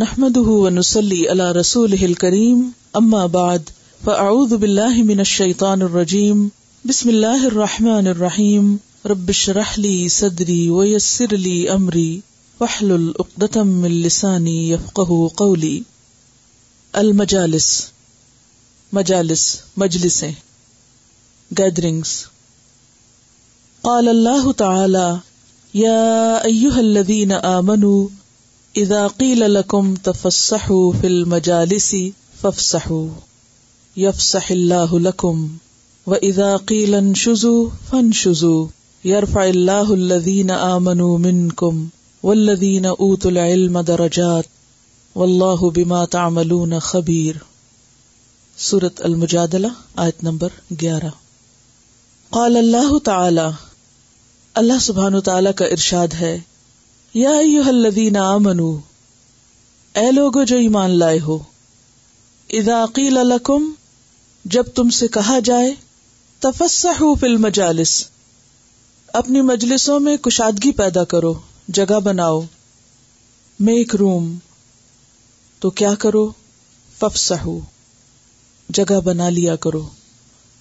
نحمده ونسلي على رسوله الكريم اما بعد فاعوذ بالله من الشيطان الرجيم، بسم الله الرحمن الرحيم، رب اشرح لي صدري ويسر لي امري واحلل عقدة من لساني يفقهوا قولي. المجالس، مجالس، مجلسیں گیدرنگز قال الله تعالى، يا ايها الذين امنوا اذا قيل لكم تفسحوا في المجالس فافسحوا يفسح الله لكم واذا قيل انشزوا فانشزوا يرفع الله الذين امنوا منكم والذين اوتوا العلم درجات والله بما تعملون خبير سورة المجادلة آیت نمبر گیارہ۔ قال اللہ تعالی، اللہ سبحان تعالی کا ارشاد ہے یا ایوہ الذین آمنو، اے لوگو جو ایمان لائے ہو، اذا قیل لکم، جب تم سے کہا جائے تفسحوا فی المجالس، اپنی مجلسوں میں کشادگی پیدا کرو، جگہ بناؤ، میک روم، تو کیا کرو؟ ففسحو، جگہ بنا لیا کرو،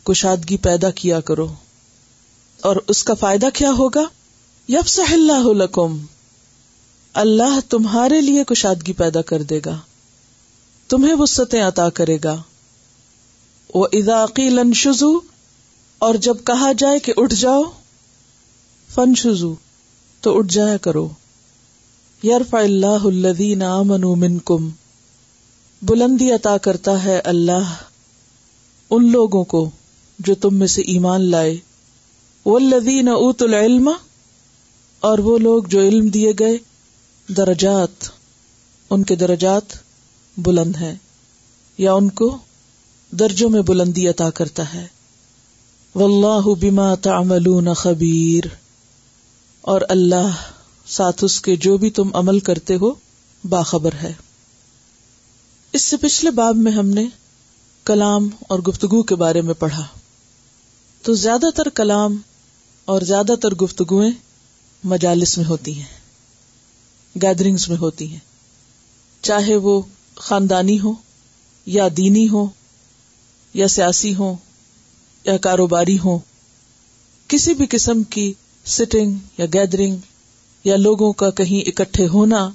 کشادگی پیدا کیا کرو، اور اس کا فائدہ کیا ہوگا؟ یفسح اللہ لکم اللہ تمہارے لیے کشادگی پیدا کر دے گا۔ تمہیں وسطیں عطا کرے گا۔ وہ اداقی لن شزو اور جب کہا جائے کہ اٹھ جاؤ فن شزو تو اٹھ جایا کرو۔ یرف اللہ الدین امن من کم بلندی عطا کرتا ہے اللہ ان لوگوں کو جو تم میں سے ایمان لائے۔ وہ لدین اوت العلم، اور وہ لوگ جو علم دیے گئے۔ درجات، ان کے درجات بلند ہیں، یا ان کو درجوں میں بلندی عطا کرتا ہے۔ واللہ بما تعملون خبیر۔ اور اللہ ساتھ اس کے جو بھی تم عمل کرتے ہو، باخبر ہے۔ اس سے پچھلے باب میں ہم نے کلام اور گفتگو کے بارے میں پڑھا۔ تو زیادہ تر کلام اور زیادہ تر گفتگویں مجالس میں ہوتی ہیں۔ گیدرنگس میں ہوتی ہیں۔ چاہے وہ خاندانی ہو یا دینی ہو یا سیاسی ہو یا کاروباری ہو کسی بھی قسم کی سٹنگ یا گیدرنگ یا لوگوں کا کہیں اکٹھے ہونا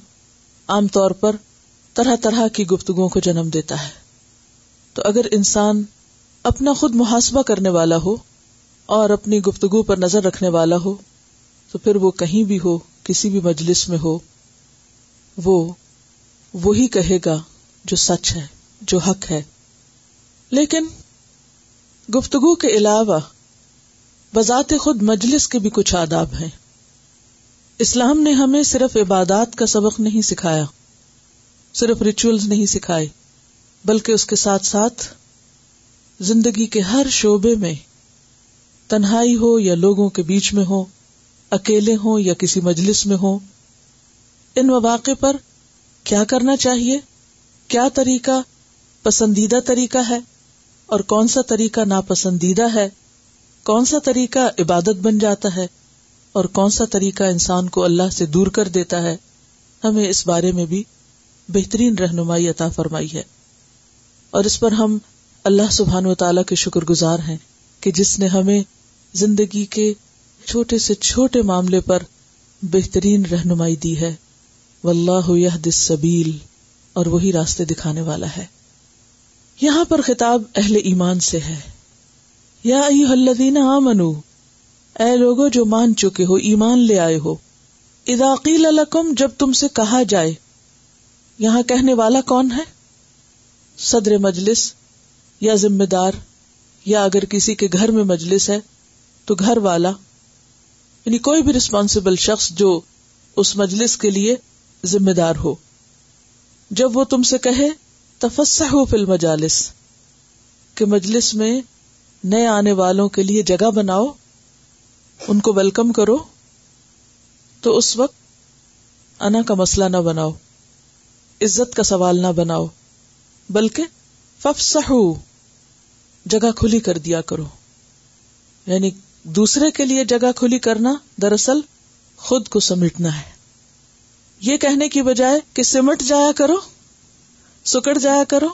عام طور پر طرح طرح کی گفتگو کو جنم دیتا ہے۔ تو اگر انسان اپنا خود محاسبہ کرنے والا ہو اور اپنی گفتگو پر نظر رکھنے والا ہو، تو پھر وہ کہیں بھی ہو، کسی بھی مجلس میں ہو وہ وہی کہے گا جو سچ ہے، جو حق ہے۔ لیکن گفتگو کے علاوہ بذات خود مجلس کے بھی کچھ آداب ہیں۔ اسلام نے ہمیں صرف عبادات کا سبق نہیں سکھایا، صرف ریچولز نہیں سکھائے، بلکہ اس کے ساتھ ساتھ زندگی کے ہر شعبے میں تنہائی ہو یا لوگوں کے بیچ میں ہو، اکیلے ہوں یا کسی مجلس میں ہو ان مواقع پر کیا کرنا چاہیے؟ کیا طریقہ پسندیدہ طریقہ ہے؟ اور کون سا طریقہ ناپسندیدہ ہے؟ کون سا طریقہ عبادت بن جاتا ہے؟ اور کون سا طریقہ انسان کو اللہ سے دور کر دیتا ہے؟ ہمیں اس بارے میں بھی بہترین رہنمائی عطا فرمائی ہے۔ اور اس پر ہم اللہ سبحان و تعالی کے شکر گزار ہیں کہ جس نے ہمیں زندگی کے چھوٹے سے چھوٹے معاملے پر بہترین رہنمائی دی ہے۔ واللہ یہد السبیل، اور وہی راستے دکھانے والا ہے۔ یہاں پر خطاب اہل ایمان سے ہے۔ یا ایوہ الذین آمنو، اے لوگو جو مان چکے ہو، ایمان لے آئے ہو، اذا قیل لکم، جب تم سے کہا جائے، یہاں کہنے والا کون ہے؟ صدر مجلس یا ذمہ دار، یا اگر کسی کے گھر میں مجلس ہے، تو گھر والا یعنی کوئی بھی ریسپانسبل شخص جو اس مجلس کے لیے ذمہ دار ہو۔ جب وہ تم سے کہے تفسا ہو فل مجالس کہ مجلس میں نئے آنے والوں کے لیے جگہ بناؤ، ان کو ویلکم کرو، تو اس وقت انا کا مسئلہ نہ بناؤ، عزت کا سوال نہ بناؤ، بلکہ ففسحو جگہ کھلی کر دیا کرو۔ یعنی دوسرے کے لیے جگہ کھلی کرنا دراصل خود کو سمیٹنا ہے۔ یہ کہنے کی بجائے کہ سمٹ جایا کرو، سکڑ جایا کرو۔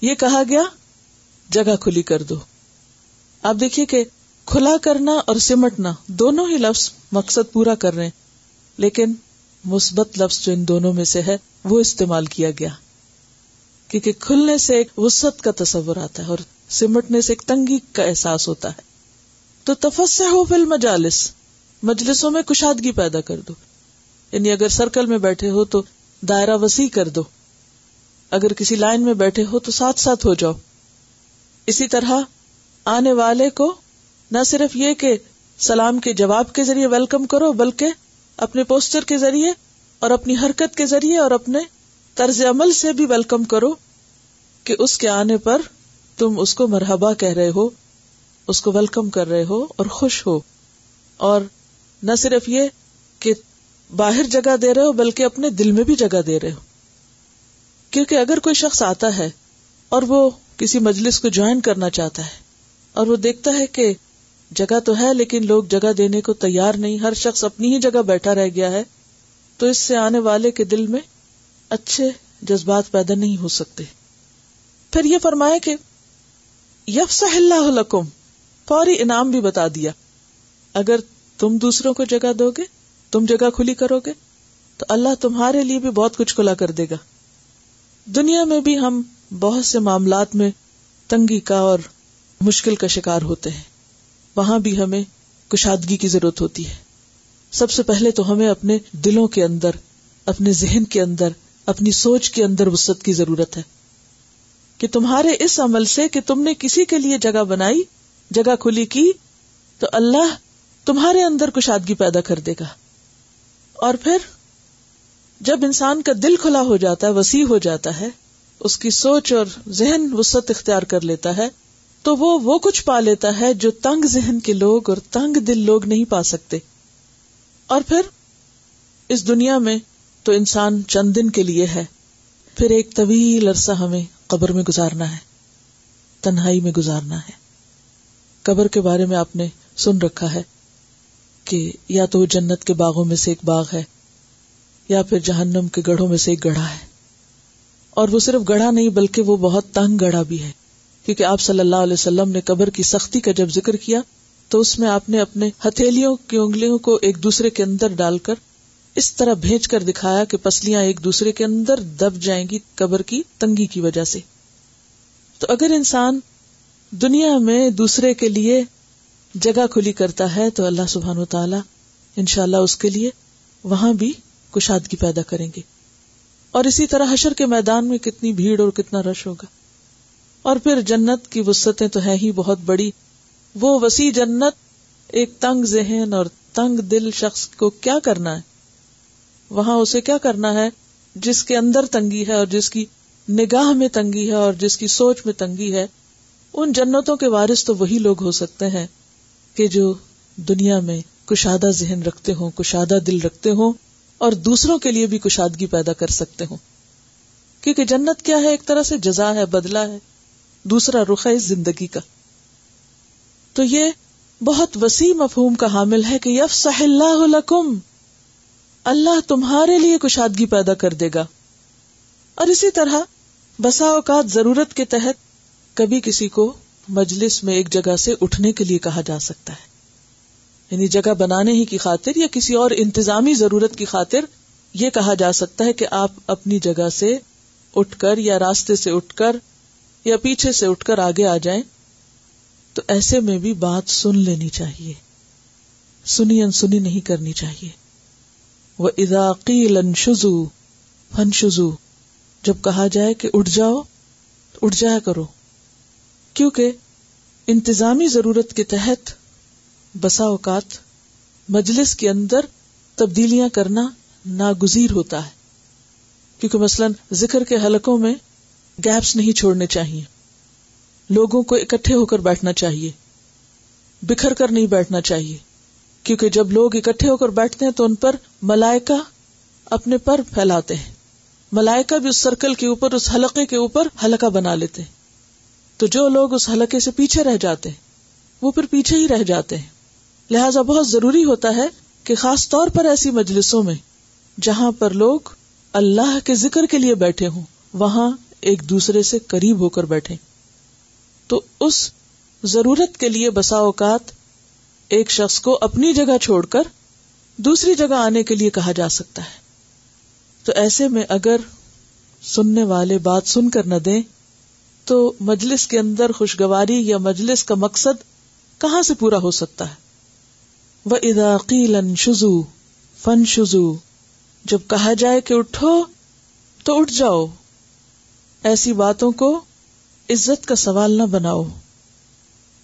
یہ کہا گیا، جگہ کھلی کر دو۔ آپ دیکھیے کہ کھلا کرنا اور سمٹنا دونوں ہی لفظ مقصد پورا کر رہے ہیں، لیکن مثبت لفظ جو ان دونوں میں سے ہے، وہ استعمال کیا گیا۔ کیونکہ کھلنے سے ایک وسط کا تصور آتا ہے اور سمٹنے سے ایک تنگی کا احساس ہوتا ہے۔ تو تفسع ہو فل مجالس مجلسوں میں کشادگی پیدا کر دو۔ یعنی اگر سرکل میں بیٹھے ہو تو دائرہ وسیع کر دو۔ اگر کسی لائن میں بیٹھے ہو تو ساتھ ساتھ ہو جاؤ۔ اسی طرح آنے والے کو نہ صرف یہ کہ سلام کے جواب کے ذریعے ویلکم کرو، بلکہ اپنے پوسٹر کے ذریعے اور اپنی حرکت کے ذریعے اور اپنے طرز عمل سے بھی ویلکم کرو کہ اس کے آنے پر تم اس کو مرحبا کہہ رہے ہو، اس کو ویلکم کر رہے ہو اور خوش ہو۔ اور نہ صرف یہ کہ باہر جگہ دے رہے ہو، بلکہ اپنے دل میں بھی جگہ دے رہے ہو۔ کیونکہ اگر کوئی شخص آتا ہے اور وہ کسی مجلس کو جوائن کرنا چاہتا ہے اور وہ دیکھتا ہے کہ جگہ تو ہے لیکن لوگ جگہ دینے کو تیار نہیں، ہر شخص اپنی ہی جگہ بیٹھا رہ گیا ہے، تو اس سے آنے والے کے دل میں اچھے جذبات پیدا نہیں ہو سکتے۔ پھر یہ فرمایا کہ یفس اللہ لکم، فوری انعام بھی بتا دیا۔ اگر تم دوسروں کو جگہ دو گے تم جگہ کھلی کرو گے تو اللہ تمہارے لیے بھی بہت کچھ کھلا کر دے گا۔ دنیا میں بھی ہم بہت سے معاملات میں تنگی کا اور مشکل کا شکار ہوتے ہیں۔ وہاں بھی ہمیں کشادگی کی ضرورت ہوتی ہے۔ سب سے پہلے تو ہمیں اپنے دلوں کے اندر، اپنے ذہن کے اندر، اپنی سوچ کے اندر وسط کی ضرورت ہے۔ کہ تمہارے اس عمل سے کہ تم نے کسی کے لیے جگہ بنائی، جگہ کھلی کی، تو اللہ تمہارے اندر کشادگی پیدا کر دے گا۔ اور پھر جب انسان کا دل کھلا ہو جاتا ہے، وسیع ہو جاتا ہے، اس کی سوچ اور ذہن وسط اختیار کر لیتا ہے، تو وہ وہ کچھ پا لیتا ہے جو تنگ ذہن کے لوگ اور تنگ دل لوگ نہیں پا سکتے۔ اور پھر اس دنیا میں تو انسان چند دن کے لیے ہے۔ پھر ایک طویل عرصہ ہمیں قبر میں گزارنا ہے، تنہائی میں گزارنا ہے۔ قبر کے بارے میں آپ نے سن رکھا ہے۔ کہ یا تو وہ جنت کے باغوں میں سے ایک باغ ہے، یا پھر جہنم کے گڑھوں میں سے ایک گڑھا ہے۔ اور وہ صرف گڑھا نہیں، بلکہ وہ بہت تنگ گڑھا بھی ہے۔ کیونکہ آپ صلی اللہ علیہ وسلم نے قبر کی سختی کا جب ذکر کیا، تو اس میں آپ نے اپنے ہتھیلیوں کی انگلیوں کو ایک دوسرے کے اندر ڈال کر اس طرح بھیج کر دکھایا کہ پسلیاں ایک دوسرے کے اندر دب جائیں گی قبر کی تنگی کی وجہ سے۔ تو اگر انسان دنیا میں دوسرے کے لیے جگہ کھلی کرتا ہے تو اللہ سبحان و تعالی ان شاء اللہ اس کے لیے وہاں بھی کشادگی پیدا کریں گے۔ اور اسی طرح حشر کے میدان میں کتنی بھیڑ اور کتنا رش ہوگا۔ اور پھر جنت کی وسطیں تو ہے ہی بہت بڑی۔ وہ وسیع جنت، ایک تنگ ذہن اور تنگ دل شخص کو کیا کرنا ہے؟ وہاں اسے کیا کرنا ہے؟ جس کے اندر تنگی ہے اور جس کی نگاہ میں تنگی ہے اور جس کی سوچ میں تنگی ہے، ان جنتوں کے وارث تو وہی لوگ ہو سکتے ہیں۔ کہ جو دنیا میں کشادہ ذہن رکھتے ہوں، کشادہ دل رکھتے ہوں اور دوسروں کے لیے بھی کشادگی پیدا کر سکتے ہوں۔ کیونکہ جنت کیا ہے؟ ایک طرح سے جزا ہے بدلا ہے۔ دوسرا رخ ہے اس زندگی کا۔ تو یہ بہت وسیع مفہوم کا حامل ہے کہ یف اللہ لکم، اللہ تمہارے لیے کشادگی پیدا کر دے گا۔ اور اسی طرح بسا اوقات ضرورت کے تحت کبھی کسی کو مجلس میں ایک جگہ سے اٹھنے کے لیے کہا جا سکتا ہے۔ یعنی جگہ بنانے ہی کی خاطر یا کسی اور انتظامی ضرورت کی خاطر یہ کہا جا سکتا ہے کہ آپ اپنی جگہ سے اٹھ کر یا راستے سے اٹھ کر یا پیچھے سے اٹھ کر آگے آ جائیں تو ایسے میں بھی بات سن لینی چاہیے۔ سنی انسنی نہیں کرنی چاہیے۔ وہ اداقی لن شزو فن شزو جب کہا جائے کہ اٹھ جاؤ تو اٹھ جایا کرو۔ کیونکہ انتظامی ضرورت کے تحت بسا اوقات مجلس کے اندر تبدیلیاں کرنا ناگزیر ہوتا ہے۔ کیونکہ مثلاً ذکر کے حلقوں میں گیپس نہیں چھوڑنے چاہیے۔ لوگوں کو اکٹھے ہو کر بیٹھنا چاہیے۔ بکھر کر نہیں بیٹھنا چاہیے۔ کیونکہ جب لوگ اکٹھے ہو کر بیٹھتے ہیں تو ان پر ملائکا اپنے پر پھیلاتے ہیں۔ ملائکا بھی اس سرکل کے اوپر، اس حلقے کے اوپر حلقہ بنا لیتے ہیں۔ تو جو لوگ اس حلقے سے پیچھے رہ جاتے ہیں، وہ پھر پیچھے ہی رہ جاتے ہیں۔ لہذا بہت ضروری ہوتا ہے کہ خاص طور پر ایسی مجلسوں میں، جہاں پر لوگ اللہ کے ذکر کے لیے بیٹھے ہوں، وہاں ایک دوسرے سے قریب ہو کر بیٹھے۔ تو اس ضرورت کے لیے بسا اوقات ایک شخص کو اپنی جگہ چھوڑ کر دوسری جگہ آنے کے لیے کہا جا سکتا ہے۔ تو ایسے میں اگر سننے والے بات سن کر نہ دیں تو مجلس کے اندر خوشگواری یا مجلس کا مقصد کہاں سے پورا ہو سکتا ہے؟ وہ اداقیل شزو فن شزو جب کہا جائے کہ اٹھو تو اٹھ جاؤ۔ ایسی باتوں کو عزت کا سوال نہ بناؤ۔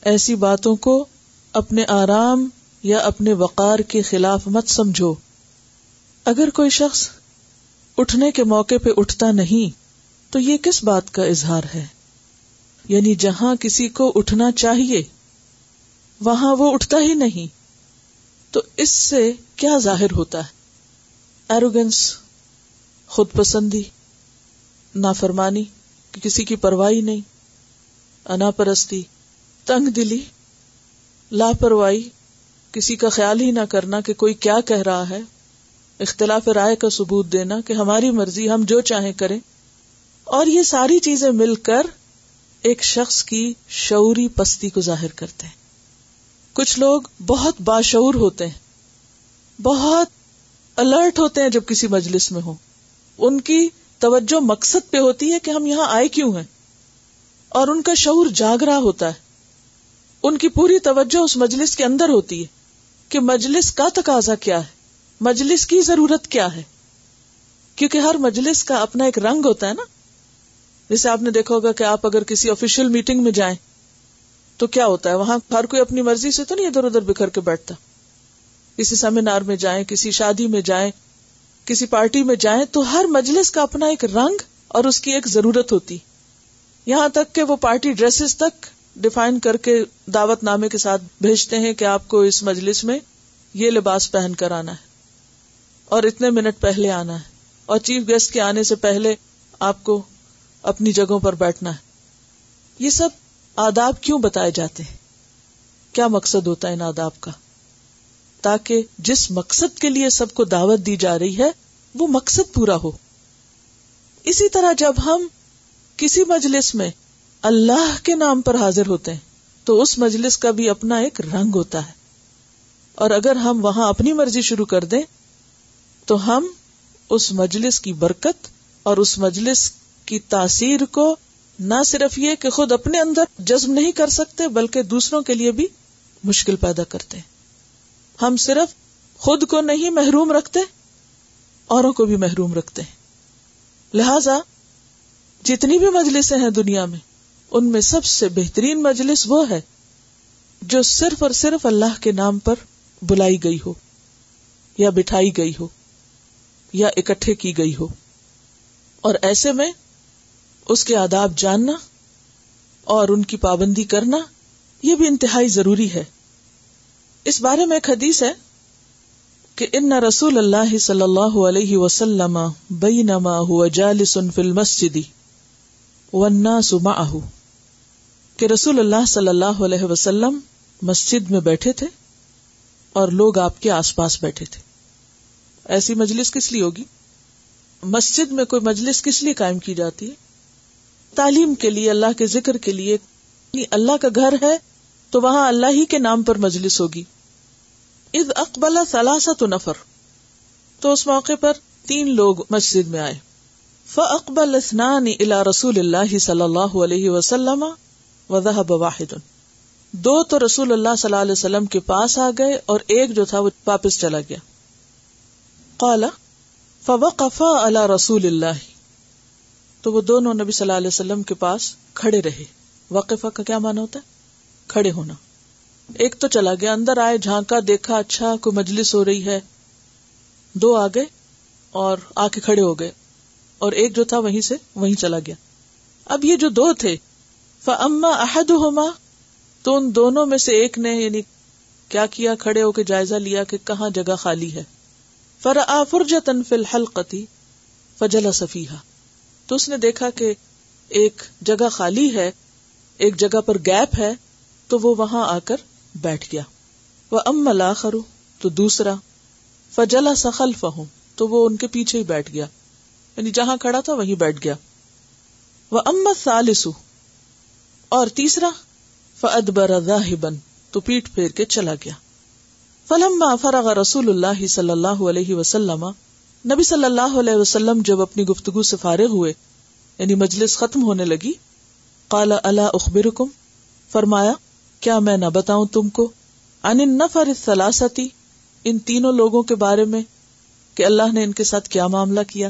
ایسی باتوں کو اپنے آرام یا اپنے وقار کے خلاف مت سمجھو۔ اگر کوئی شخص اٹھنے کے موقع پہ اٹھتا نہیں تو یہ کس بات کا اظہار ہے؟ یعنی جہاں کسی کو اٹھنا چاہیے، وہاں وہ اٹھتا ہی نہیں۔ تو اس سے کیا ظاہر ہوتا ہے؟ ایروگنس خود پسندی نافرمانی کہ کسی کی پرواہی نہیں، انا پرستی، تنگ دلی، لاپرواہی، کسی کا خیال ہی نہ کرنا کہ کوئی کیا کہہ رہا ہے۔ اختلاف رائے کا ثبوت دینا کہ ہماری مرضی ہم جو چاہیں کریں۔ اور یہ ساری چیزیں مل کر ایک شخص کی شعوری پستی کو ظاہر کرتے ہیں۔ کچھ لوگ بہت باشعور ہوتے ہیں، بہت الرٹ ہوتے ہیں جب کسی مجلس میں ہو ان کی توجہ مقصد پہ ہوتی ہے کہ ہم یہاں آئے کیوں ہیں؟ اور ان کا شعور جاگ رہا ہوتا ہے۔ ان کی پوری توجہ اس مجلس کے اندر ہوتی ہے کہ مجلس کا تقاضا کیا ہے، مجلس کی ضرورت کیا ہے۔ کیونکہ ہر مجلس کا اپنا ایک رنگ ہوتا ہے نا۔ جیسے آپ نے دیکھا ہوگا کہ آپ اگر کسی آفیشیل میٹنگ میں جائیں تو کیا ہوتا ہے؟ وہاں ہر کوئی اپنی مرضی سے تو نہیں ادھر ادھر بکھر کے بیٹھتا۔ کسی سیمینار میں جائیں، کسی شادی میں جائیں، کسی پارٹی میں جائیں تو ہر مجلس کا اپنا ایک رنگ اور اس کی ایک ضرورت ہوتی۔ یہاں تک کہ وہ پارٹی ڈریسز تک ڈیفائن کر کے دعوت نامے کے ساتھ بھیجتے ہیں کہ آپ کو اس مجلس میں یہ لباس پہن کر آنا ہے اور اتنے منٹ پہلے آنا ہے اور چیف گیسٹ کے آنے سے پہلے آپ کو اپنی جگہوں پر بیٹھنا ہے۔ یہ سب آداب کیوں بتائے جاتے ہیں؟ کیا مقصد ہوتا ہے ان آداب کا؟ تاکہ جس مقصد کے لیے سب کو دعوت دی جا رہی ہے، وہ مقصد پورا ہو۔ اسی طرح جب ہم کسی مجلس میں اللہ کے نام پر حاضر ہوتے ہیں، تو اس مجلس کا بھی اپنا ایک رنگ ہوتا ہے۔ اور اگر ہم وہاں اپنی مرضی شروع کر دیں، تو ہم اس مجلس کی برکت اور اس مجلس کی تاثیر کو نہ صرف یہ کہ خود اپنے اندر جذب نہیں کر سکتے، بلکہ دوسروں کے لیے بھی مشکل پیدا کرتے۔ ہیں ہم صرف خود کو نہیں محروم رکھتے، اوروں کو بھی محروم رکھتے۔ ہیں لہذا جتنی بھی مجلس ہیں دنیا میں، ان میں سب سے بہترین مجلس وہ ہے جو صرف اور صرف اللہ کے نام پر بلائی گئی ہو، یا بٹھائی گئی ہو، یا اکٹھے کی گئی ہو۔ اور ایسے میں اس کے آداب جاننا اور ان کی پابندی کرنا، یہ بھی انتہائی ضروری ہے۔ اس بارے میں ایک حدیث ہے کہ ان رسول اللہ صلی اللہ علیہ وسلم بینما ہوا جالس فی المسجد والناس معه۔ کہ رسول اللہ صلی اللہ علیہ وسلم مسجد میں بیٹھے تھے اور لوگ آپ کے آس پاس بیٹھے تھے۔ ایسی مجلس کس لیے ہوگی؟ مسجد میں کوئی مجلس کس لیے قائم کی جاتی ہے؟ تعلیم کے لیے، اللہ کے ذکر کے لیے یعنی اللہ کا گھر ہے، تو وہاں اللہ ہی کے نام پر مجلس ہوگی۔ اد اقبال ثلاثت نفر، تو اس موقع پر تین لوگ مسجد میں آئے۔ فاقبل اثنان الى رسول اللہ صلی اللہ علیہ وسلم وذهب واحد۔ دو تو رسول اللہ صلی اللہ علیہ وسلم کے پاس آ گئے اور ایک جو تھا وہ واپس چلا گیا۔ قال، فوقفا على رسول اللہ۔ تو وہ دونوں نبی صلی اللہ علیہ وسلم کے پاس کھڑے رہے۔ وقفہ کا کیا معنی ہوتا ہے؟ کھڑے ہونا۔ ایک تو چلا گیا، اندر آئے، جھانکا، دیکھا اچھا کوئی مجلس ہو رہی ہے۔ دو آ گئے اور آ کے کھڑے ہو گئے۔ اور ایک جو تھا وہیں سے وہیں چلا گیا۔ اب یہ جو دو تھے فما احد ہوما تو ان دونوں میں سے ایک نے یعنی کیا کیا، کھڑے ہو کے جائزہ لیا کہ کہاں جگہ خالی ہے۔ فر فرجتن فی الحلقتی فجلا صفیحہ تو اس نے دیکھا کہ ایک جگہ خالی ہے، ایک جگہ پر گیپ ہے، تو وہ وہاں آ کر بیٹھ گیا۔ وہ ام ملا تو دوسرا۔ فجلا سخل فہم تو وہ ان کے پیچھے ہی بیٹھ گیا۔ یعنی جہاں کھڑا تھا وہیں بیٹھ گیا۔ وہ امت سالسو اور تیسرا۔ فد بن تو پیٹ پھیر کے چلا گیا۔ فلم فرغ رسول اللہ صلی اللہ علیہ وسلم نبی صلی اللہ علیہ وسلم جب اپنی گفتگو سے فارغ ہوئے یعنی مجلس ختم ہونے لگی کالا اللہ اخبرکم؟ فرمایا، کیا میں نہ بتاؤں تم کو؟ ان نفر سلاستی ان تینوں لوگوں کے بارے میں، کہ اللہ نے ان کے ساتھ کیا معاملہ کیا۔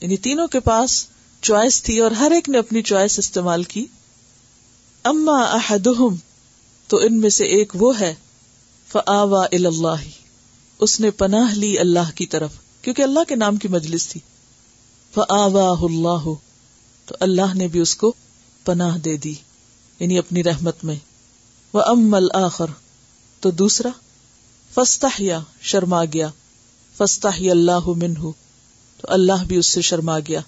یعنی تینوں کے پاس چوائس تھی اور ہر ایک نے اپنی چوائس استعمال کی۔ اما احدہم، تو ان میں سے ایک وہ ہے فآوا اللہ، اس نے پناہ لی اللہ کی طرف۔ کیونکہ اللہ کے نام کی مجلس تھی۔ فآوا اللہ، تو اللہ نے بھی اس کو پناہ دے دی یعنی اپنی رحمت میں۔ وہ ام تو دوسرا فستح شرما گیا۔ فستح اللہ منہ، تو اللہ بھی اس سے شرما گیا۔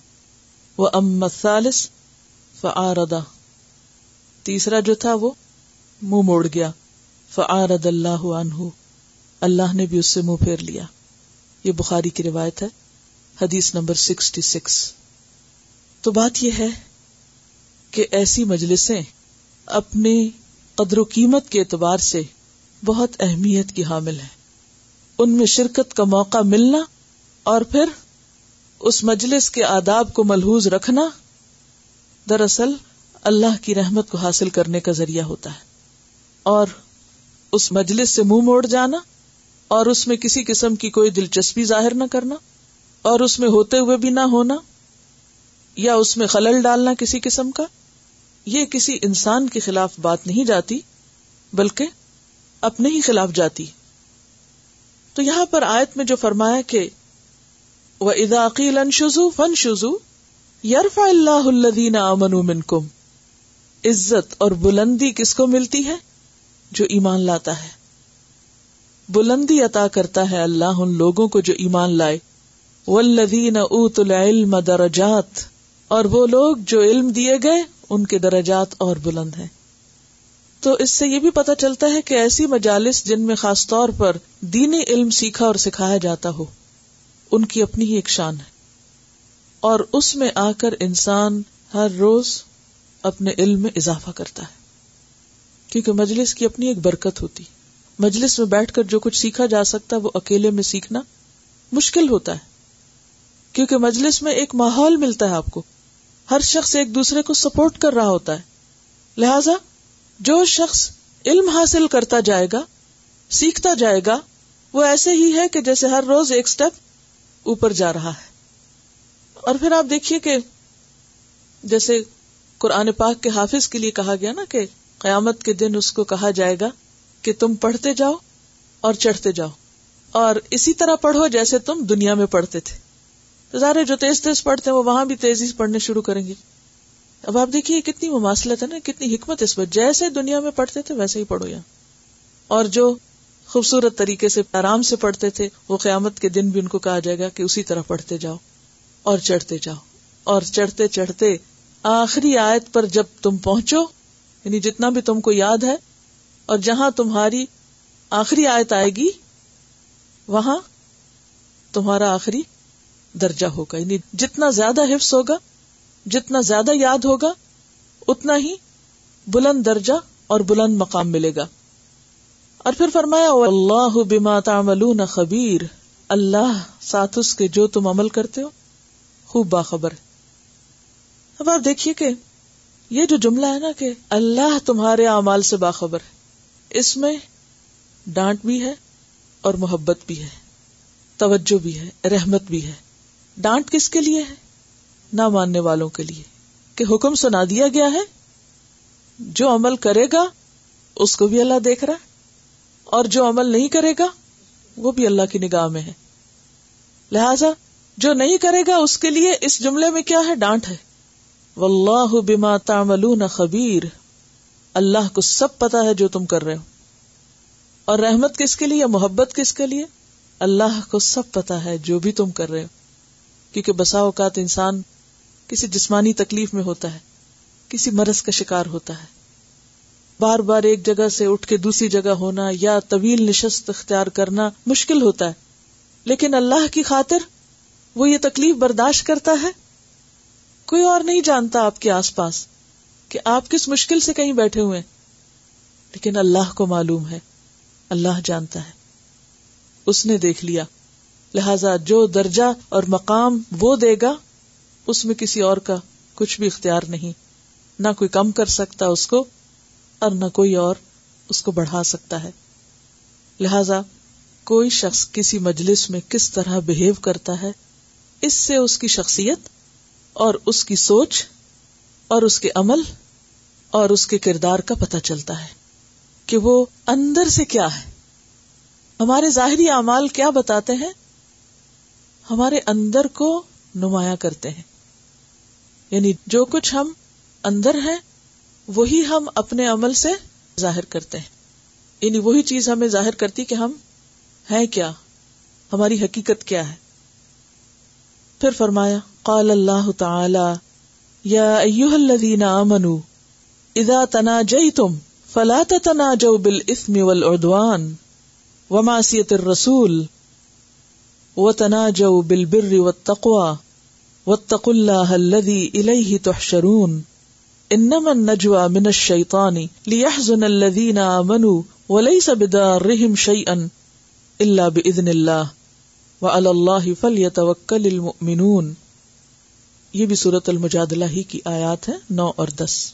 وہ ام الثالث فعاردا تیسرا جو تھا، وہ منہ موڑ گیا۔ فعارد اللہ عنہ، اللہ نے بھی اس سے منہ پھیر لیا۔ یہ بخاری کی روایت ہے، حدیث نمبر سکسٹی سکس تو بات یہ ہے کہ ایسی مجلسیں اپنی قدر و قیمت کے اعتبار سے بہت اہمیت کی حامل ہے ان میں شرکت کا موقع ملنا اور پھر اس مجلس کے آداب کو ملحوظ رکھنا دراصل اللہ کی رحمت کو حاصل کرنے کا ذریعہ ہوتا ہے۔ اور اس مجلس سے منہ موڑ جانا اور اس میں کسی قسم کی کوئی دلچسپی ظاہر نہ کرنا اور اس میں ہوتے ہوئے بھی نہ ہونا یا اس میں خلل ڈالنا کسی قسم کا یہ کسی انسان کے خلاف بات نہیں جاتی بلکہ اپنے ہی خلاف جاتی تو یہاں پر آیت میں جو فرمایا کہ وہ اداقیل شزو فن شزو یارف اللہ الدین امن من کم عزت اور بلندی کس کو ملتی ہے جو ایمان لاتا ہے بلندی عطا کرتا ہے اللہ ان لوگوں کو جو ایمان لائے۔ ولدین اوت العلم درجات۔ اور وہ لوگ جو علم دیے گئے، ان کے درجات اور بلند ہیں۔ تو اس سے یہ بھی پتا چلتا ہے کہ ایسی مجالس جن میں خاص طور پر دینی علم سیکھا اور سکھایا جاتا ہو، ان کی اپنی ہی ایک شان ہے۔ اور اس میں آ کر انسان ہر روز اپنے علم میں اضافہ کرتا ہے۔ کیونکہ مجلس کی اپنی ایک برکت ہوتی۔ مجلس میں بیٹھ کر جو کچھ سیکھا جا سکتا ہے وہ اکیلے میں سیکھنا مشکل ہوتا ہے۔ کیونکہ مجلس میں ایک ماحول ملتا ہے آپ کو۔ ہر شخص ایک دوسرے کو سپورٹ کر رہا ہوتا ہے۔ لہذا جو شخص علم حاصل کرتا جائے گا، سیکھتا جائے گا، وہ ایسے ہی ہے کہ جیسے ہر روز ایک سٹیپ اوپر جا رہا ہے۔ اور پھر آپ دیکھیے کہ جیسے قرآن پاک کے حافظ کے لیے کہا گیا نا کہ قیامت کے دن اس کو کہا جائے گا کہ تم پڑھتے جاؤ اور چڑھتے جاؤ اور اسی طرح پڑھو جیسے تم دنیا میں پڑھتے تھے۔ تو ظاہر جو تیز تیز پڑھتے ہیں وہ وہاں بھی تیزی سے پڑھنے شروع کریں گے۔ اب آپ دیکھیے کتنی مماثلت ہے نا، کتنی حکمت اس پر۔ جیسے دنیا میں پڑھتے تھے ویسے ہی پڑھو یہاں۔ اور جو خوبصورت طریقے سے آرام سے پڑھتے تھے، وہ قیامت کے دن بھی ان کو کہا جائے گا کہ اسی طرح پڑھتے جاؤ اور چڑھتے جاؤ۔ اور چڑھتے چڑھتے آخری آیت پر جب تم پہنچو یعنی جتنا بھی تم کو یاد ہے اور جہاں تمہاری آخری آیت آئے گی، وہاں تمہارا آخری درجہ ہوگا۔ یعنی جتنا زیادہ حفظ ہوگا، جتنا زیادہ یاد ہوگا، اتنا ہی بلند درجہ اور بلند مقام ملے گا۔ اور پھر فرمایا اللہ بما تعملون خبیر۔ اللہ ساتھ اس کے جو تم عمل کرتے ہو، خوب باخبر اب آپ دیکھیے کہ یہ جو جملہ ہے نا کہ اللہ تمہارے اعمال سے باخبر ہے۔ اس میں ڈانٹ بھی ہے اور محبت بھی ہے، توجہ بھی ہے، رحمت بھی ہے۔ ڈانٹ کس کے لیے ہے؟ نہ ماننے والوں کے لیے۔ کہ حکم سنا دیا گیا ہے، جو عمل کرے گا، اس کو بھی اللہ دیکھ رہا ہے۔ اور جو عمل نہیں کرے گا، وہ بھی اللہ کی نگاہ میں ہے۔ لہذا، جو نہیں کرے گا، اس کے لیے اس جملے میں کیا ہے؟ ڈانٹ ہے۔ واللہ بما تعملون خبیر۔ اللہ کو سب پتا ہے جو تم کر رہے ہو۔ اور رحمت کس کے لیے محبت کس کے لیے؟ اللہ کو سب پتا ہے جو بھی تم کر رہے ہو۔ کیونکہ بسا اوقات انسان کسی جسمانی تکلیف میں ہوتا ہے، کسی مرض کا شکار ہوتا ہے۔ بار بار ایک جگہ سے اٹھ کے دوسری جگہ ہونا یا طویل نشست اختیار کرنا مشکل ہوتا ہے۔ لیکن اللہ کی خاطر وہ یہ تکلیف برداشت کرتا ہے۔ کوئی اور نہیں جانتا آپ کے آس پاس۔ کہ آپ کس مشکل سے کہیں بیٹھے ہوئے لیکن اللہ کو معلوم ہے، اللہ جانتا ہے۔ اس نے دیکھ لیا۔ لہذا جو درجہ اور مقام وہ دے گا، اس میں کسی اور کا کچھ بھی اختیار نہیں۔ نہ کوئی کم کر سکتا اس کو اور نہ کوئی اور اس کو بڑھا سکتا ہے۔ لہذا کوئی شخص کسی مجلس میں کس طرح بہیو کرتا ہے، اس سے اس کی شخصیت اور اس کی سوچ اور اس کے عمل اور اس کے کردار کا پتہ چلتا ہے کہ وہ اندر سے کیا ہے۔ ہمارے ظاہری اعمال کیا بتاتے ہیں؟ ہمارے اندر کو نمایاں کرتے ہیں۔ یعنی جو کچھ ہم اندر ہیں، وہی ہم اپنے عمل سے ظاہر کرتے ہیں۔ یعنی وہی چیز ہمیں ظاہر کرتی کہ ہم ہیں کیا، ہماری حقیقت کیا ہے۔ پھر فرمایا، قال اللہ تعالی یا ایوہ الذین آمنوا اذا تناجیتم فلا تتناجوا بالاسم والعدوان ومعصیت الرسول وتناجوا بالبر والتقوى واتقوا الله الذي اليه تحشرون، انما النجوى من الشيطان ليحزن الذين امنوا وليس بضارهم شيئا الا باذن الله وعلى الله فليتوكل المؤمنون۔ یہ بھی سورت المجادلہ ہی کی آیات ہے نو اور دس۔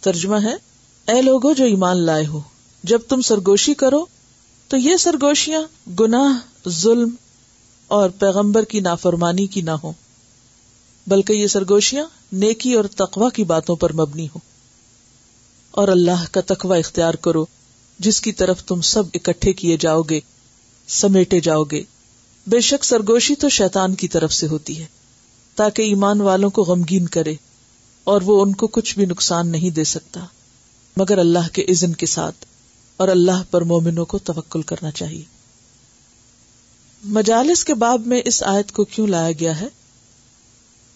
ترجمہ ہے، اے لوگو جو ایمان لائے ہو، جب تم سرگوشی کرو، تو یہ سرگوشیاں گناہ، ظلم اور پیغمبر کی نافرمانی کی نہ ہو بلکہ یہ سرگوشیاں نیکی اور تقوا کی باتوں پر مبنی ہو اور اللہ کا تقوا اختیار کرو، جس کی طرف تم سب اکٹھے کیے جاؤ گے، سمیٹے جاؤ گے۔ بے شک سرگوشی تو شیطان کی طرف سے ہوتی ہے۔ تاکہ ایمان والوں کو غمگین کرے اور وہ ان کو کچھ بھی نقصان نہیں دے سکتا۔ مگر اللہ کے عزن کے ساتھ اور اللہ پر مومنوں کو توکل کرنا چاہیے۔ مجالس کے باب میں اس آیت کو کیوں لایا گیا ہے؟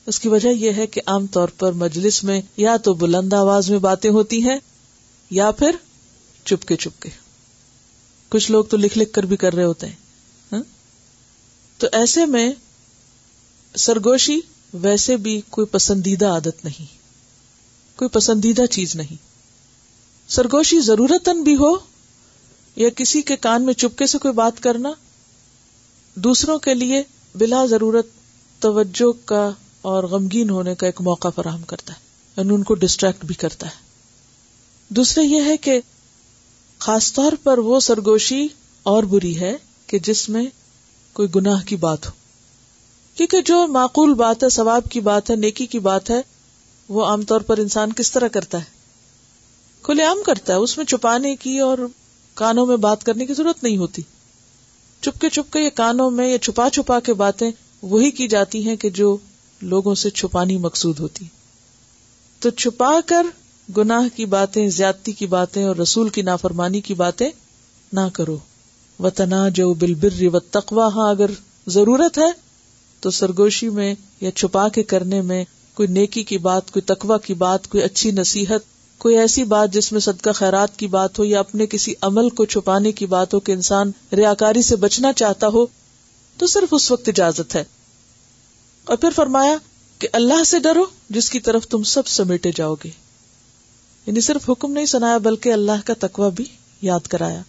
اس کی وجہ یہ ہے کہ عام طور پر مجلس میں یا تو بلند آواز میں باتیں ہوتی ہیں یا پھر چپکے چپکے۔ کچھ لوگ تو لکھ لکھ کر بھی کر رہے ہوتے ہیں۔ ہاں؟ تو ایسے میں سرگوشی ویسے بھی کوئی پسندیدہ عادت نہیں، کوئی پسندیدہ چیز نہیں۔ سرگوشی ضرورت بھی ہو یا کسی کے کان میں چپکے سے کوئی بات کرنا، دوسروں کے لیے بلا ضرورت توجہ کا اور غمگین ہونے کا ایک موقع فراہم کرتا ہے یعنی ان کو ڈسٹریکٹ بھی کرتا ہے۔ دوسرے یہ ہے کہ خاص طور پر وہ سرگوشی اور بری ہے کہ جس میں کوئی گناہ کی بات ہو۔ کیونکہ جو معقول بات ہے، ثواب کی بات ہے، نیکی کی بات ہے، وہ عام طور پر انسان کس طرح کرتا ہے؟ کھلے عام کرتا ہے، اس میں چھپانے کی اور کانوں میں بات کرنے کی ضرورت نہیں ہوتی۔ چپکے چپکے یا کانوں میں یا چھپا چھپا کے باتیں وہی کی جاتی ہیں کہ جو لوگوں سے چھپانی مقصود ہوتی۔ تو چھپا کر گناہ کی باتیں، زیادتی کی باتیں اور رسول کی نافرمانی کی باتیں نہ کرو۔ و تنا جو بل بر و تقوا ہاں اگر ضرورت ہے تو سرگوشی میں یا چھپا کے کرنے میں کوئی نیکی کی بات، کوئی تقوا کی بات، کوئی اچھی نصیحت، کوئی ایسی بات جس میں صدقہ خیرات کی بات ہو یا اپنے کسی عمل کو چھپانے کی بات ہو کہ انسان ریاکاری سے بچنا چاہتا ہو، تو صرف اس وقت اجازت ہے۔ اور پھر فرمایا کہ اللہ سے ڈرو جس کی طرف تم سب سمیٹے جاؤ گے۔ یعنی صرف حکم نہیں سنایا بلکہ اللہ کا تقوی بھی یاد کرایا۔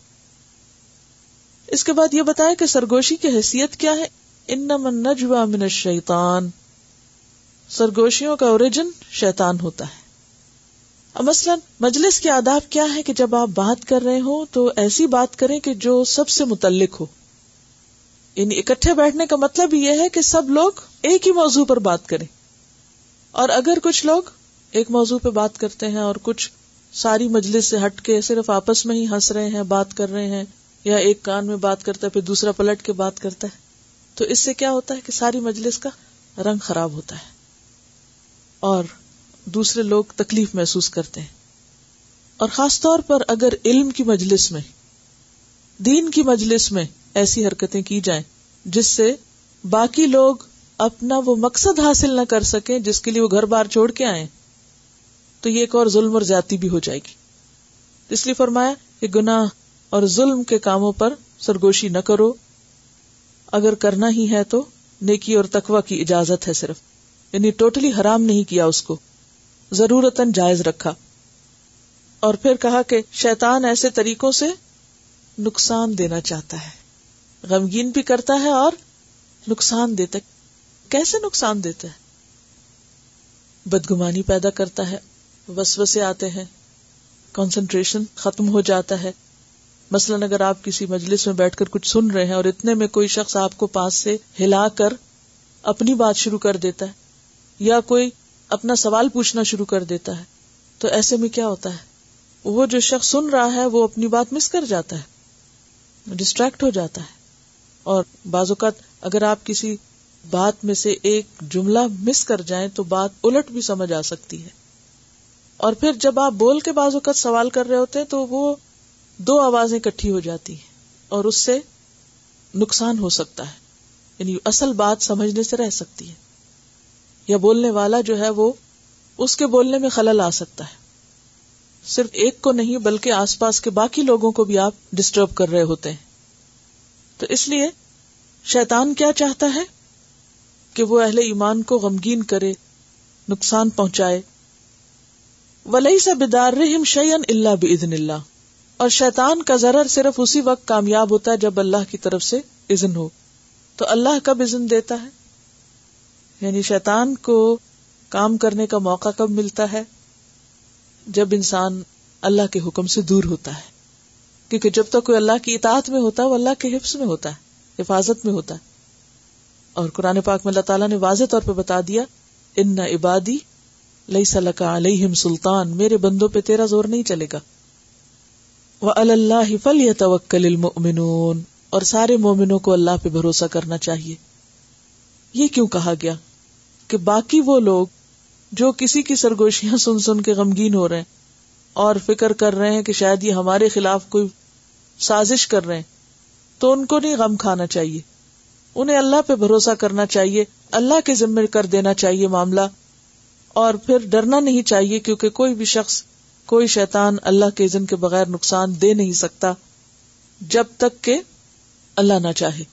اس کے بعد یہ بتایا کہ سرگوشی کی حیثیت کیا ہے؟ ان نجوا من شیتان سرگوشیوں کا اوریجن شیطان ہوتا ہے۔ اب مثلاً مجلس کے آداب کیا ہے کہ جب آپ بات کر رہے ہو تو ایسی بات کریں کہ جو سب سے متعلق ہو۔ یعنی اکٹھے بیٹھنے کا مطلب یہ ہے کہ سب لوگ ایک ہی موضوع پر بات کریں۔ اور اگر کچھ لوگ ایک موضوع پہ بات کرتے ہیں اور کچھ ساری مجلس سے ہٹ کے صرف آپس میں ہی ہنس رہے ہیں، بات کر رہے ہیں، یا ایک کان میں بات کرتا ہے پھر دوسرا پلٹ کے بات کرتا ہے۔ تو اس سے کیا ہوتا ہے کہ ساری مجلس کا رنگ خراب ہوتا ہے اور دوسرے لوگ تکلیف محسوس کرتے ہیں۔ اور خاص طور پر اگر علم کی مجلس میں، دین کی مجلس میں ایسی حرکتیں کی جائیں، جس سے باقی لوگ اپنا وہ مقصد حاصل نہ کر سکے جس کے لیے وہ گھر بار چھوڑ کے آئے تو یہ ایک اور ظلم اور زیادتی بھی ہو جائے گی۔ اس لیے فرمایا کہ گناہ اور ظلم کے کاموں پر سرگوشی نہ کرو۔ اگر کرنا ہی ہے تو نیکی اور تقوی کی اجازت ہے صرف۔ یعنی ٹوٹلی حرام نہیں کیا اس کو۔ ضرورت جائز رکھا۔ اور پھر کہا کہ شیطان ایسے طریقوں سے نقصان دینا چاہتا ہے۔ غمگین بھی کرتا ہے اور نقصان دیتا ہے۔ کیسے نقصان دیتا ہے؟ بدگمانی پیدا کرتا ہے۔ وسوسے آتے ہیں۔ کنسنٹریشن ختم ہو جاتا ہے۔ مثلاً اگر آپ کسی مجلس میں بیٹھ کر کچھ سن رہے ہیں اور اتنے میں کوئی شخص آپ کو پاس سے ہلا کر اپنی بات شروع کر دیتا ہے یا کوئی اپنا سوال پوچھنا شروع کر دیتا ہے، تو ایسے میں کیا ہوتا ہے؟ وہ جو شخص سن رہا ہے، وہ اپنی بات مس کر جاتا ہے، ڈسٹریکٹ ہو جاتا ہے۔ اور بعض اوقات اگر آپ کسی بات میں سے ایک جملہ مس کر جائیں، تو بات الٹ بھی سمجھ آ سکتی ہے۔ اور پھر جب آپ بول کے بعض اوقات سوال کر رہے ہوتے ہیں، تو وہ دو آوازیں کٹھی ہو جاتی ہیں اور اس سے نقصان ہو سکتا ہے۔ یعنی اصل بات سمجھنے سے رہ سکتی ہے۔ یا بولنے والا جو ہے وہ اس کے بولنے میں خلل آ سکتا ہے۔ صرف ایک کو نہیں بلکہ آس پاس کے باقی لوگوں کو بھی آپ ڈسٹرب کر رہے ہوتے ہیں۔ تو اس لیے شیطان کیا چاہتا ہے؟ کہ وہ اہل ایمان کو غمگین کرے، نقصان پہنچائے۔ ولی سا بدار رحم شعین اللہ بدن اللہ اور شیطان کا ضرر صرف اسی وقت کامیاب ہوتا ہے جب اللہ کی طرف سے اذن ہو۔ تو اللہ کب اذن دیتا ہے؟ یعنی شیطان کو کام کرنے کا موقع کب ملتا ہے؟ جب انسان اللہ کے حکم سے دور ہوتا ہے۔ کیونکہ جب تک کوئی اللہ کی اطاعت میں ہوتا ہے، وہ اللہ کے حفظ میں ہوتا ہے، حفاظت میں ہوتا ہے۔ اور قرآن پاک میں اللہ تعالیٰ نے واضح طور پہ بتا دیا، ان عبادی لئی سلکا علیہم سلطان، میرے بندوں پہ تیرا زور نہیں چلے گا۔ وہ اللہ فل یا توکل المؤمنون۔ اور سارے مومنوں کو اللہ پہ بھروسہ کرنا چاہیے۔ یہ کیوں کہا گیا؟ کہ باقی وہ لوگ جو کسی کی سرگوشیاں سن سن کے غمگین ہو رہے ہیں اور فکر کر رہے ہیں کہ شاید یہ ہمارے خلاف کوئی سازش کر رہے ہیں، تو ان کو نہیں غم کھانا چاہیے۔ انہیں اللہ پہ بھروسہ کرنا چاہیے، اللہ کے ذمے کر دینا چاہیے معاملہ۔ اور پھر ڈرنا نہیں چاہیے کیونکہ کوئی بھی شخص کوئی شیطان اللہ کے عزن کے بغیر نقصان دے نہیں سکتا جب تک کہ اللہ نہ چاہے۔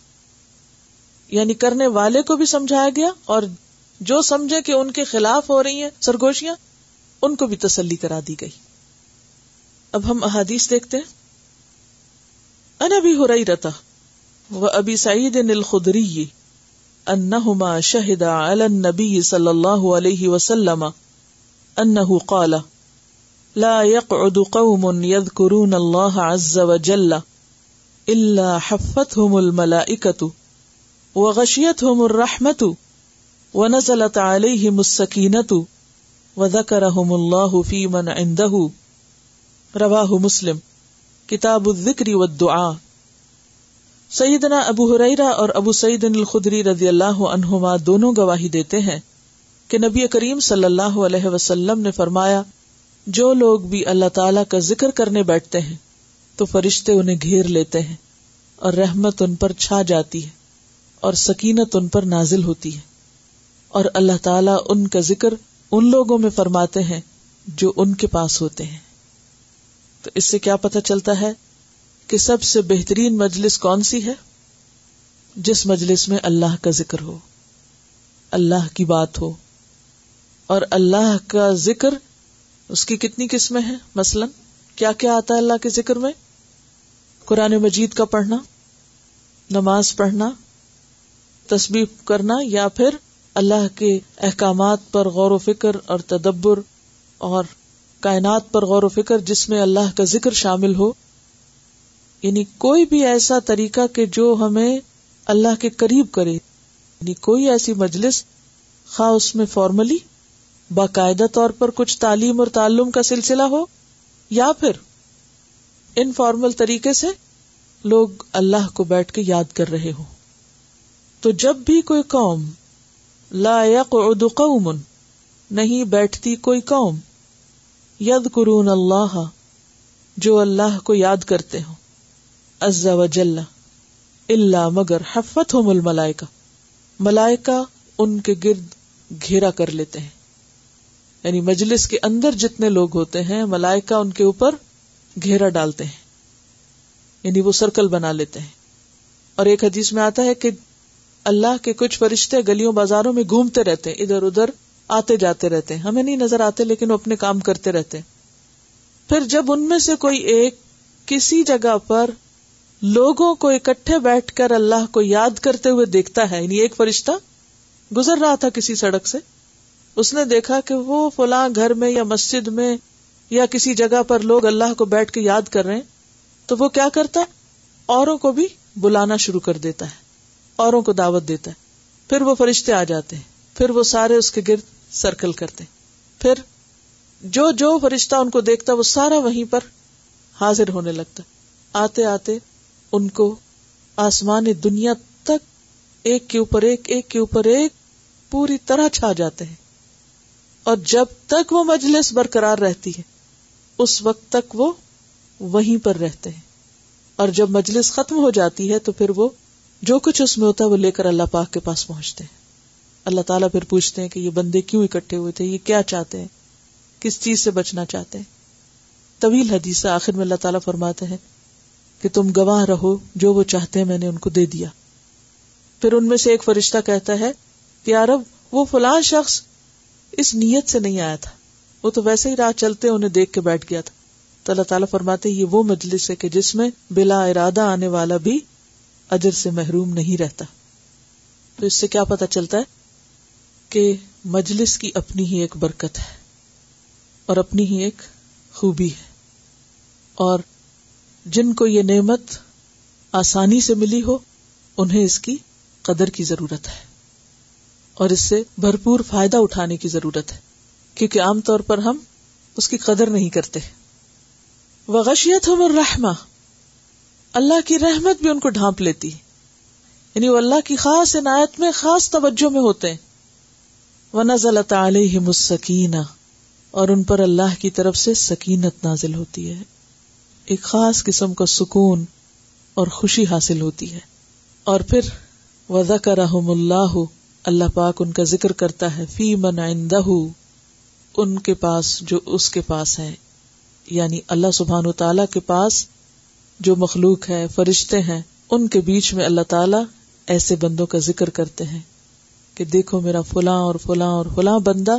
یعنی کرنے والے کو بھی سمجھایا گیا اور جو سمجھے کہ ان کے خلاف ہو رہی ہیں سرگوشیاں، ان کو بھی تسلی کرا دی گئی۔ اب ہم احادیث دیکھتے ہیں۔ ہو رہی رہتا وہ ابھی سعید الخدری انہما شہد علی النبی صلی اللہ علیہ وسلم انہ قال لا يقعد قوم يذكرون الله عز وجل الا حفتهم الملائكة وغشيتهم الرحمة ونزلت عليهم السكينة وذكرهم الله في من عنده. رواه مسلم. کتاب الذکر والدعاء. سیدنا ابو حریرا اور ابو سعید الخدری رضی اللہ عنہما دونوں گواہی دیتے ہیں کہ نبی کریم صلی اللہ علیہ وسلم نے فرمایا جو لوگ بھی اللہ تعالی کا ذکر کرنے بیٹھتے ہیں، تو فرشتے انہیں گھیر لیتے ہیں اور رحمت ان پر چھا جاتی ہے اور سکینت ان پر نازل ہوتی ہے۔ اور اللہ تعالیٰ ان کا ذکر ان لوگوں میں فرماتے ہیں جو ان کے پاس ہوتے ہیں۔ تو اس سے کیا پتہ چلتا ہے کہ سب سے بہترین مجلس کون سی ہے؟ جس مجلس میں اللہ کا ذکر ہو، اللہ کی بات ہو، اور اللہ کا ذکر اس کی کتنی قسمیں ہیں؟ مثلاً کیا کیا آتا ہے اللہ کے ذکر میں؟ قرآن مجید کا پڑھنا، نماز پڑھنا تصبیح کرنا یا پھر اللہ کے احکامات پر غور و فکر اور تدبر اور کائنات پر غور و فکر جس میں اللہ کا ذکر شامل ہو۔ یعنی کوئی بھی ایسا طریقہ کہ جو ہمیں اللہ کے قریب کرے یعنی کوئی ایسی مجلس خواہ اس میں فارملی باقاعدہ طور پر کچھ تعلیم اور تعلم کا سلسلہ ہو یا پھر انفارمل طریقے سے لوگ اللہ کو بیٹھ کے یاد کر رہے ہوں۔ تو جب بھی کوئی قوم لا يقعد قوم نہیں بیٹھتی کوئی قوم ید قرون اللہ جو اللہ کو یاد کرتے ہوں، عز و جل اللہ مگر حفت ہو الملائکہ۔ ملائکہ ان کے گرد گھیرا کر لیتے ہیں۔ یعنی مجلس کے اندر جتنے لوگ ہوتے ہیں، ملائکہ ان کے اوپر گھیرا ڈالتے ہیں۔ یعنی وہ سرکل بنا لیتے ہیں۔ اور ایک حدیث میں آتا ہے کہ اللہ کے کچھ فرشتے گلیوں بازاروں میں گھومتے رہتے ہیں، ادھر ادھر آتے جاتے رہتے ہیں۔ ہمیں نہیں نظر آتے، لیکن وہ اپنے کام کرتے رہتے ہیں۔ پھر جب ان میں سے کوئی ایک کسی جگہ پر لوگوں کو اکٹھے بیٹھ کر اللہ کو یاد کرتے ہوئے دیکھتا ہے یعنی ایک فرشتہ گزر رہا تھا کسی سڑک سے اس نے دیکھا کہ وہ فلاں گھر میں یا مسجد میں یا کسی جگہ پر لوگ اللہ کو بیٹھ کے یاد کر رہے ہیں، تو وہ کیا کرتا ہے؟ اوروں کو بھی بلانا شروع کر دیتا ہے، اوروں کو دعوت دیتا ہے۔ پھر وہ فرشتے آ جاتے ہیں، پھر وہ سارے اس کے گرد سرکل کرتے پھر جو جو فرشتہ ان کو دیکھتا، وہ سارا وہیں پر حاضر ہونے لگتا۔ آتے آتے ان کو آسمان دنیا تک ایک کے اوپر ایک ایک کے اوپر ایک پوری طرح چھا جاتے ہیں۔ اور جب تک وہ مجلس برقرار رہتی ہے، اس وقت تک وہ وہیں پر رہتے ہیں۔ اور جب مجلس ختم ہو جاتی ہے، تو پھر وہ جو کچھ اس میں ہوتا ہے، وہ لے کر اللہ پاک کے پاس پہنچتے ہیں۔ اللہ تعالیٰ پھر پوچھتے ہیں کہ یہ بندے کیوں اکٹھے ہوئے تھے؟ یہ کیا چاہتے ہیں؟ کس چیز سے بچنا چاہتے ہیں؟ طویل حدیث آخر میں اللہ تعالیٰ فرماتے ہیں کہ تم گواہ رہو، جو وہ چاہتے ہیں، میں نے ان کو دے دیا۔ پھر ان میں سے ایک فرشتہ کہتا ہے کہ عرب وہ فلاں شخص اس نیت سے نہیں آیا تھا۔ وہ تو ویسے ہی راہ چلتے انہیں دیکھ کے بیٹھ گیا تھا۔ تو اللہ تعالیٰ فرماتے یہ وہ مجلس ہے کہ جس میں بلا ارادہ آنے والا بھی اجر سے محروم نہیں رہتا۔ تو اس سے کیا پتا چلتا ہے کہ مجلس کی اپنی ہی ایک برکت ہے اور اپنی ہی ایک خوبی ہے۔ اور جن کو یہ نعمت آسانی سے ملی ہو، انہیں اس کی قدر کی ضرورت ہے۔ اور اس سے بھرپور فائدہ اٹھانے کی ضرورت ہے، کیونکہ عام طور پر ہم اس کی قدر نہیں کرتے۔ وغشیت ہم الرحمہ اللہ کی رحمت بھی ان کو ڈھانپ لیتی۔ یعنی وہ اللہ کی خاص عنایت میں خاص توجہ میں ہوتے ہیں۔ نزل علیہم السکینہ اور ان پر اللہ کی طرف سے سکینت نازل ہوتی ہے۔ ایک خاص قسم کا سکون اور خوشی حاصل ہوتی ہے۔ اور پھر وذکرہم اللہ اللہ پاک ان کا ذکر کرتا ہے، فی من عندہ ان کے پاس جو اس کے پاس ہے۔ یعنی اللہ سبحان تعالی کے پاس جو مخلوق ہے، فرشتے ہیں، ان کے بیچ میں اللہ تعالی ایسے بندوں کا ذکر کرتے ہیں کہ دیکھو میرا فلاں اور فلاں اور فلاں بندہ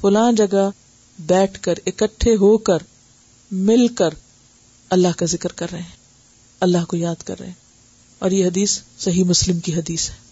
فلاں جگہ بیٹھ کر، اکٹھے ہو کر، مل کر اللہ کا ذکر کر رہے ہیں۔ اللہ کو یاد کر رہے ہیں۔ اور یہ حدیث صحیح مسلم کی حدیث ہے۔